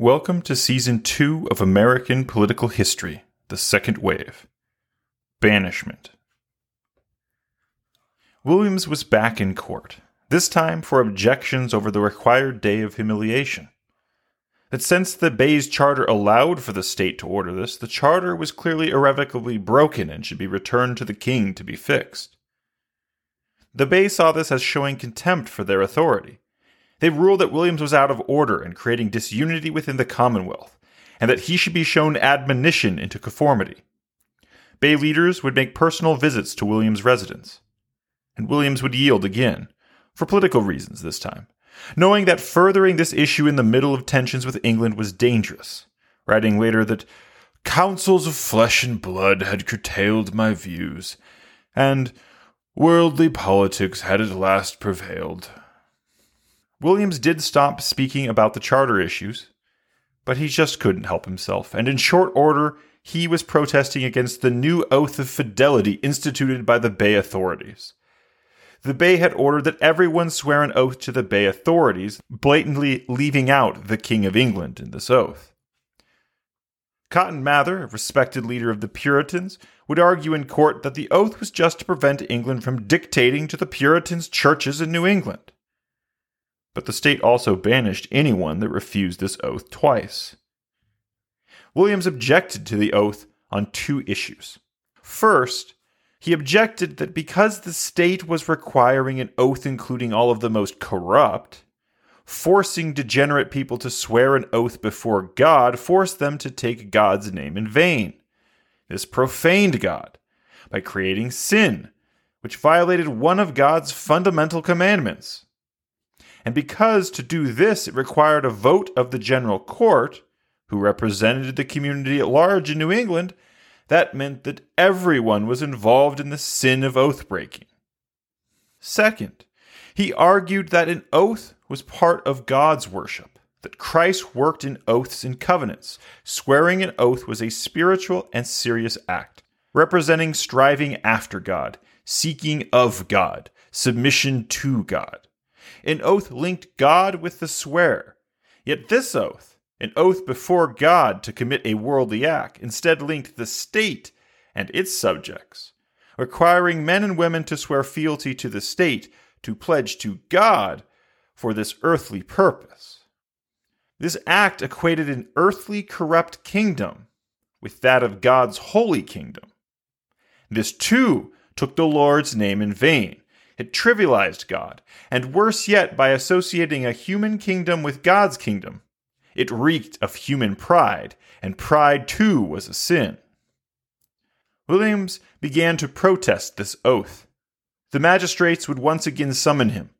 Welcome to Season 2 of American Political History The Second Wave Banishment. Williams was back in court, this time for objections over the required day of humiliation. That since the Bay's charter allowed for the state to order this, the charter was clearly irrevocably broken and should be returned to the king to be fixed. The Bay saw this as showing contempt for their authority they ruled that Williams was out of order and creating disunity within the Commonwealth, and that he should be shown admonition into conformity. Bay leaders would make personal visits to Williams' residence, and Williams would yield again, for political reasons this time, knowing that furthering this issue in the middle of tensions with England was dangerous, writing later that councils of flesh and blood had curtailed my views, and worldly politics had at last prevailed. Williams did stop speaking about the charter issues, but he just couldn't help himself, and in short order, he was protesting against the new oath of fidelity instituted by the Bay authorities. The Bay had ordered that everyone swear an oath to the Bay authorities, blatantly leaving out the King of England in this oath. Cotton Mather, a respected leader of the Puritans, would argue in court that the oath was just to prevent England from dictating to the Puritans' churches in New England but the state also banished anyone that refused this oath twice. Williams objected to the oath on two issues. First, he objected that because the state was requiring an oath including all of the most corrupt, forcing degenerate people to swear an oath before God forced them to take God's name in vain. This profaned God by creating sin, which violated one of God's fundamental commandments and because to do this it required a vote of the General Court, who represented the community at large in New England, that meant that everyone was involved in the sin of oath breaking. Second, he argued that an oath was part of God's worship, that Christ worked in oaths and covenants. Swearing an oath was a spiritual and serious act, representing striving after God, seeking of God, submission to God. An oath linked God with the swearer. Yet this oath, an oath before God to commit a worldly act, instead linked the state and its subjects, requiring men and women to swear fealty to the state, to pledge to God for this earthly purpose. This act equated an earthly corrupt kingdom with that of God's holy kingdom. This too took the Lord's name in vain, it trivialized God, and worse yet, by associating a human kingdom with God's kingdom, it reeked of human pride, and pride too was a sin. Williams began to protest this oath. The magistrates would once again summon him.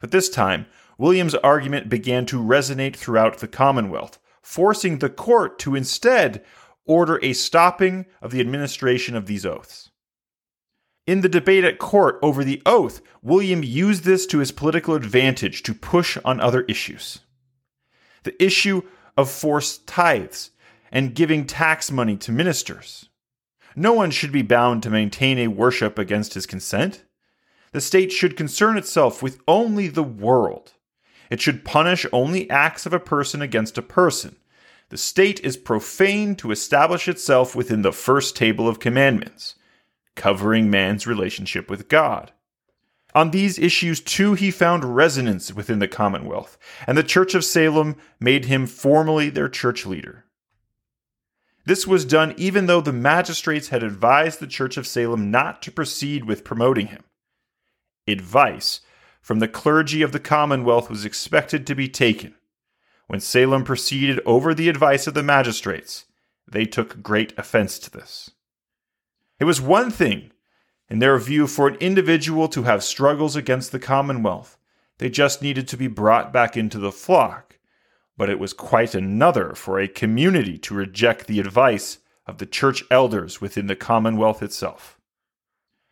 But this time, William's argument began to resonate throughout the Commonwealth, forcing the court to instead order a stopping of the administration of these oaths. In the debate at court over the oath, William used this to his political advantage to push on other issues. The issue of forced tithes and giving tax money to ministers. No one should be bound to maintain a worship against his consent. The state should concern itself with only the world. It should punish only acts of a person against a person. The state is profane to establish itself within the first table of commandments covering man's relationship with God. On these issues, too, he found resonance within the Commonwealth, and the Church of Salem made him formally their church leader. This was done even though the magistrates had advised the Church of Salem not to proceed with promoting him. Advice from the clergy of the Commonwealth was expected to be taken. When Salem proceeded over the advice of the magistrates, they took great offense to this. It was one thing, in their view, for an individual to have struggles against the Commonwealth. They just needed to be brought back into the flock. But it was quite another for a community to reject the advice of the church elders within the Commonwealth itself.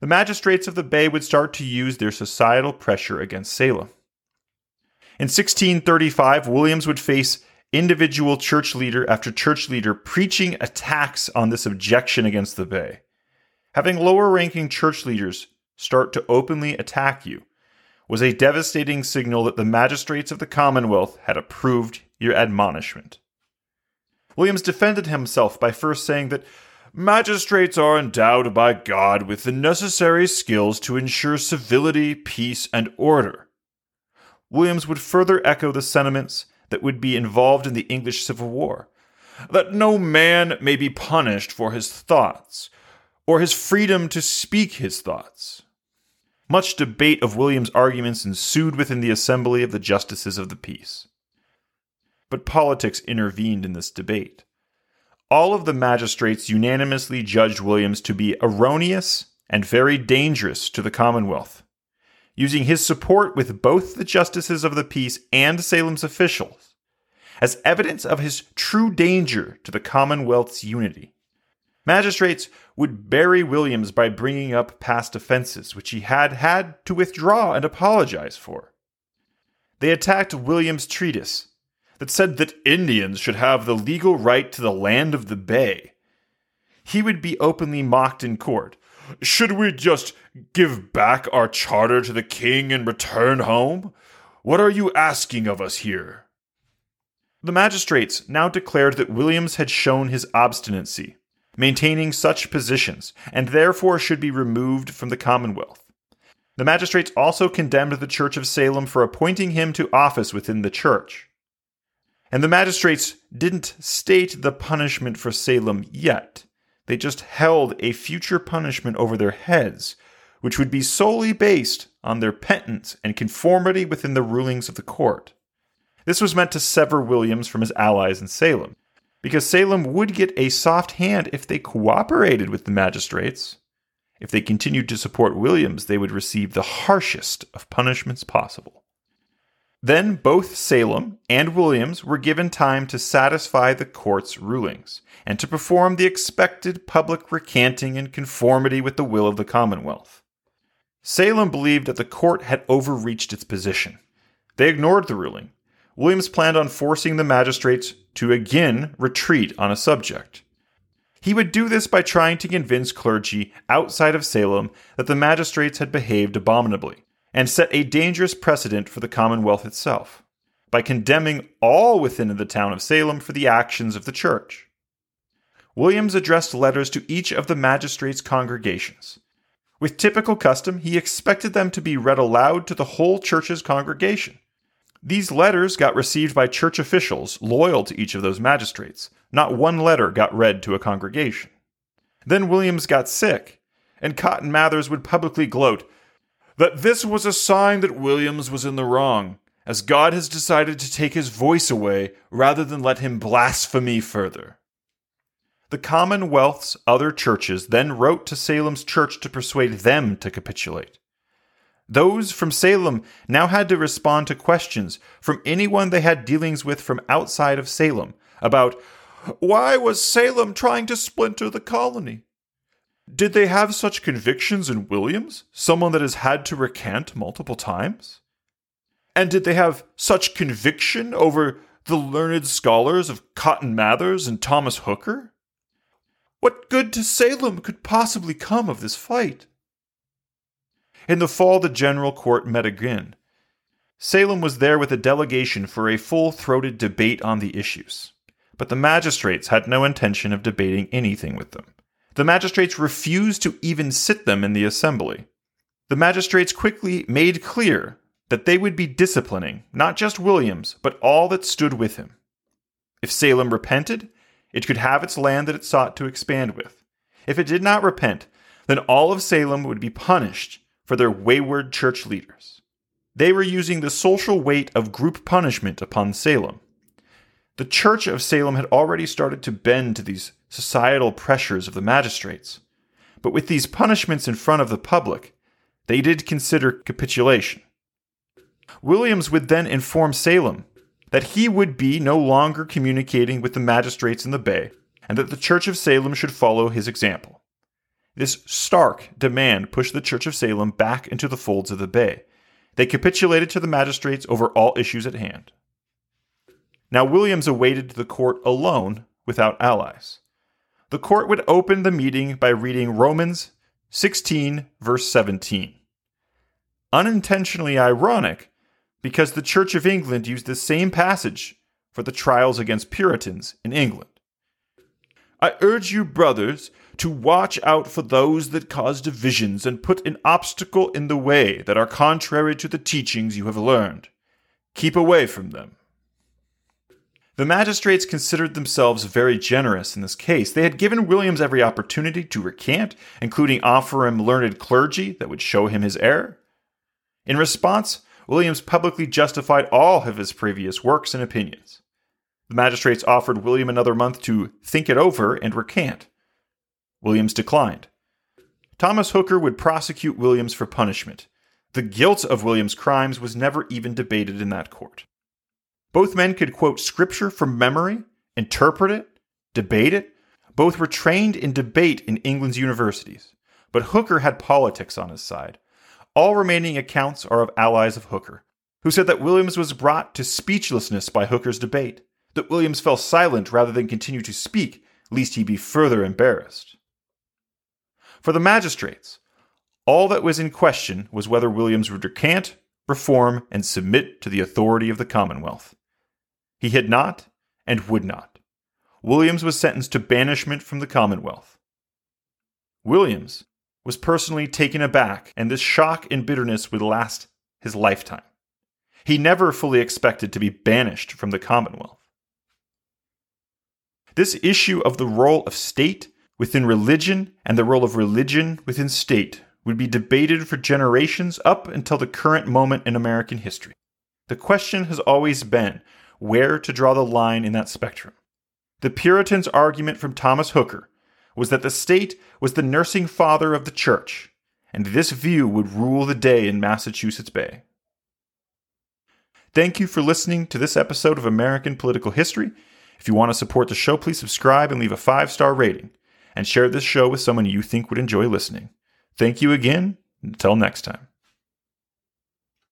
The magistrates of the Bay would start to use their societal pressure against Salem. In 1635, Williams would face individual church leader after church leader preaching attacks on this objection against the Bay. Having lower ranking church leaders start to openly attack you was a devastating signal that the magistrates of the Commonwealth had approved your admonishment. Williams defended himself by first saying that magistrates are endowed by God with the necessary skills to ensure civility, peace, and order. Williams would further echo the sentiments that would be involved in the English Civil War that no man may be punished for his thoughts, or his freedom to speak his thoughts. Much debate of William's arguments ensued within the assembly of the justices of the peace. But politics intervened in this debate. All of the magistrates unanimously judged Williams to be erroneous and very dangerous to the Commonwealth. Using his support with both the justices of the peace and Salem's officials as evidence of his true danger to the Commonwealth's unity. Magistrates would bury Williams by bringing up past offenses, which he had had to withdraw and apologize for. They attacked Williams' treatise that said that Indians should have the legal right to the land of the Bay. He would be openly mocked in court. Should we just give back our charter to the king and return home? What are you asking of us here? The magistrates now declared that Williams had shown his obstinacy maintaining such positions, and therefore should be removed from the Commonwealth. The magistrates also condemned the Church of Salem for appointing him to office within the church. And the magistrates didn't state the punishment for Salem yet. They just held a future punishment over their heads, which would be solely based on their penance and conformity within the rulings of the court. This was meant to sever Williams from his allies in Salem, because Salem would get a soft hand if they cooperated with the magistrates. If they continued to support Williams, they would receive the harshest of punishments possible. Then both Salem and Williams were given time to satisfy the court's rulings and to perform the expected public recanting in conformity with the will of the Commonwealth. Salem believed that the court had overreached its position. They ignored the ruling. Williams planned on forcing the magistrates to again retreat on a subject. He would do this by trying to convince clergy outside of Salem that the magistrates had behaved abominably and set a dangerous precedent for the Commonwealth itself by condemning all within the town of Salem for the actions of the church. Williams addressed letters to each of the magistrates' congregations. With typical custom, he expected them to be read aloud to the whole church's congregation. These letters got received by church officials loyal to each of those magistrates. Not one letter got read to a congregation. Then Williams got sick, and Cotton Mather's would publicly gloat that this was a sign that Williams was in the wrong, as God has decided to take his voice away rather than let him blaspheme further. The Commonwealth's other churches then wrote to Salem's church to persuade them to capitulate. Those from Salem now had to respond to questions from anyone they had dealings with from outside of Salem about why was Salem trying to splinter the colony? Did they have such convictions in Williams, someone that has had to recant multiple times? And did they have such conviction over the learned scholars of Cotton Mathers and Thomas Hooker? What good to Salem could possibly come of this fight? In the fall, the General Court met again. Salem was there with a delegation for a full throated debate on the issues. But the magistrates had no intention of debating anything with them. The magistrates refused to even sit them in the assembly. The magistrates quickly made clear that they would be disciplining not just Williams, but all that stood with him. If Salem repented, it could have its land that it sought to expand with. If it did not repent, then all of Salem would be punished for their wayward church leaders. They were using the social weight of group punishment upon Salem. The church of Salem had already started to bend to these societal pressures of the magistrates. But with these punishments in front of the public, they did consider capitulation. Williams would then inform Salem that he would be no longer communicating with the magistrates in the Bay, and that the Church of Salem should follow his example. This stark demand pushed the Church of Salem back into the folds of the Bay. They capitulated to the magistrates over all issues at hand. Now Williams awaited the court alone without allies. The court would open the meeting by reading Romans 16, verse 17. unintentionally ironic because the Church of England used the same passage for the trials against Puritans in England. I urge you, brothers, to watch out for those that cause divisions and put an obstacle in the way that are contrary to the teachings you have learned. Keep away from them. The magistrates considered themselves very generous in this case. They had given Williams every opportunity to recant, including offer him learned clergy that would show him his error. In response, Williams publicly justified all of his previous works and opinions. The magistrates offered William another month to think it over and recant. Williams declined. Thomas Hooker would prosecute Williams for punishment. The guilt of Williams' crimes was never even debated in that court. Both men could quote scripture from memory, interpret it, debate it. Both were trained in debate in England's universities. But Hooker had politics on his side. All remaining accounts are of allies of Hooker, who said that Williams was brought to speechlessness by Hooker's debate, that Williams fell silent rather than continue to speak, lest he be further embarrassed. For the magistrates, all that was in question was whether Williams would recant, reform, and submit to the authority of the Commonwealth. He had not and would not. Williams was sentenced to banishment from the Commonwealth. Williams was personally taken aback, and this shock and bitterness would last his lifetime. He never fully expected to be banished from the Commonwealth. This issue of the role of state within religion and the role of religion within state would be debated for generations up until the current moment in American history. The question has always been where to draw the line in that spectrum. The Puritans' argument from Thomas Hooker was that the state was the nursing father of the church, and this view would rule the day in Massachusetts Bay. Thank you for listening to this episode of American Political History. If you want to support the show, please subscribe and leave a five star rating, and share this show with someone you think would enjoy listening. Thank you again. Until next time.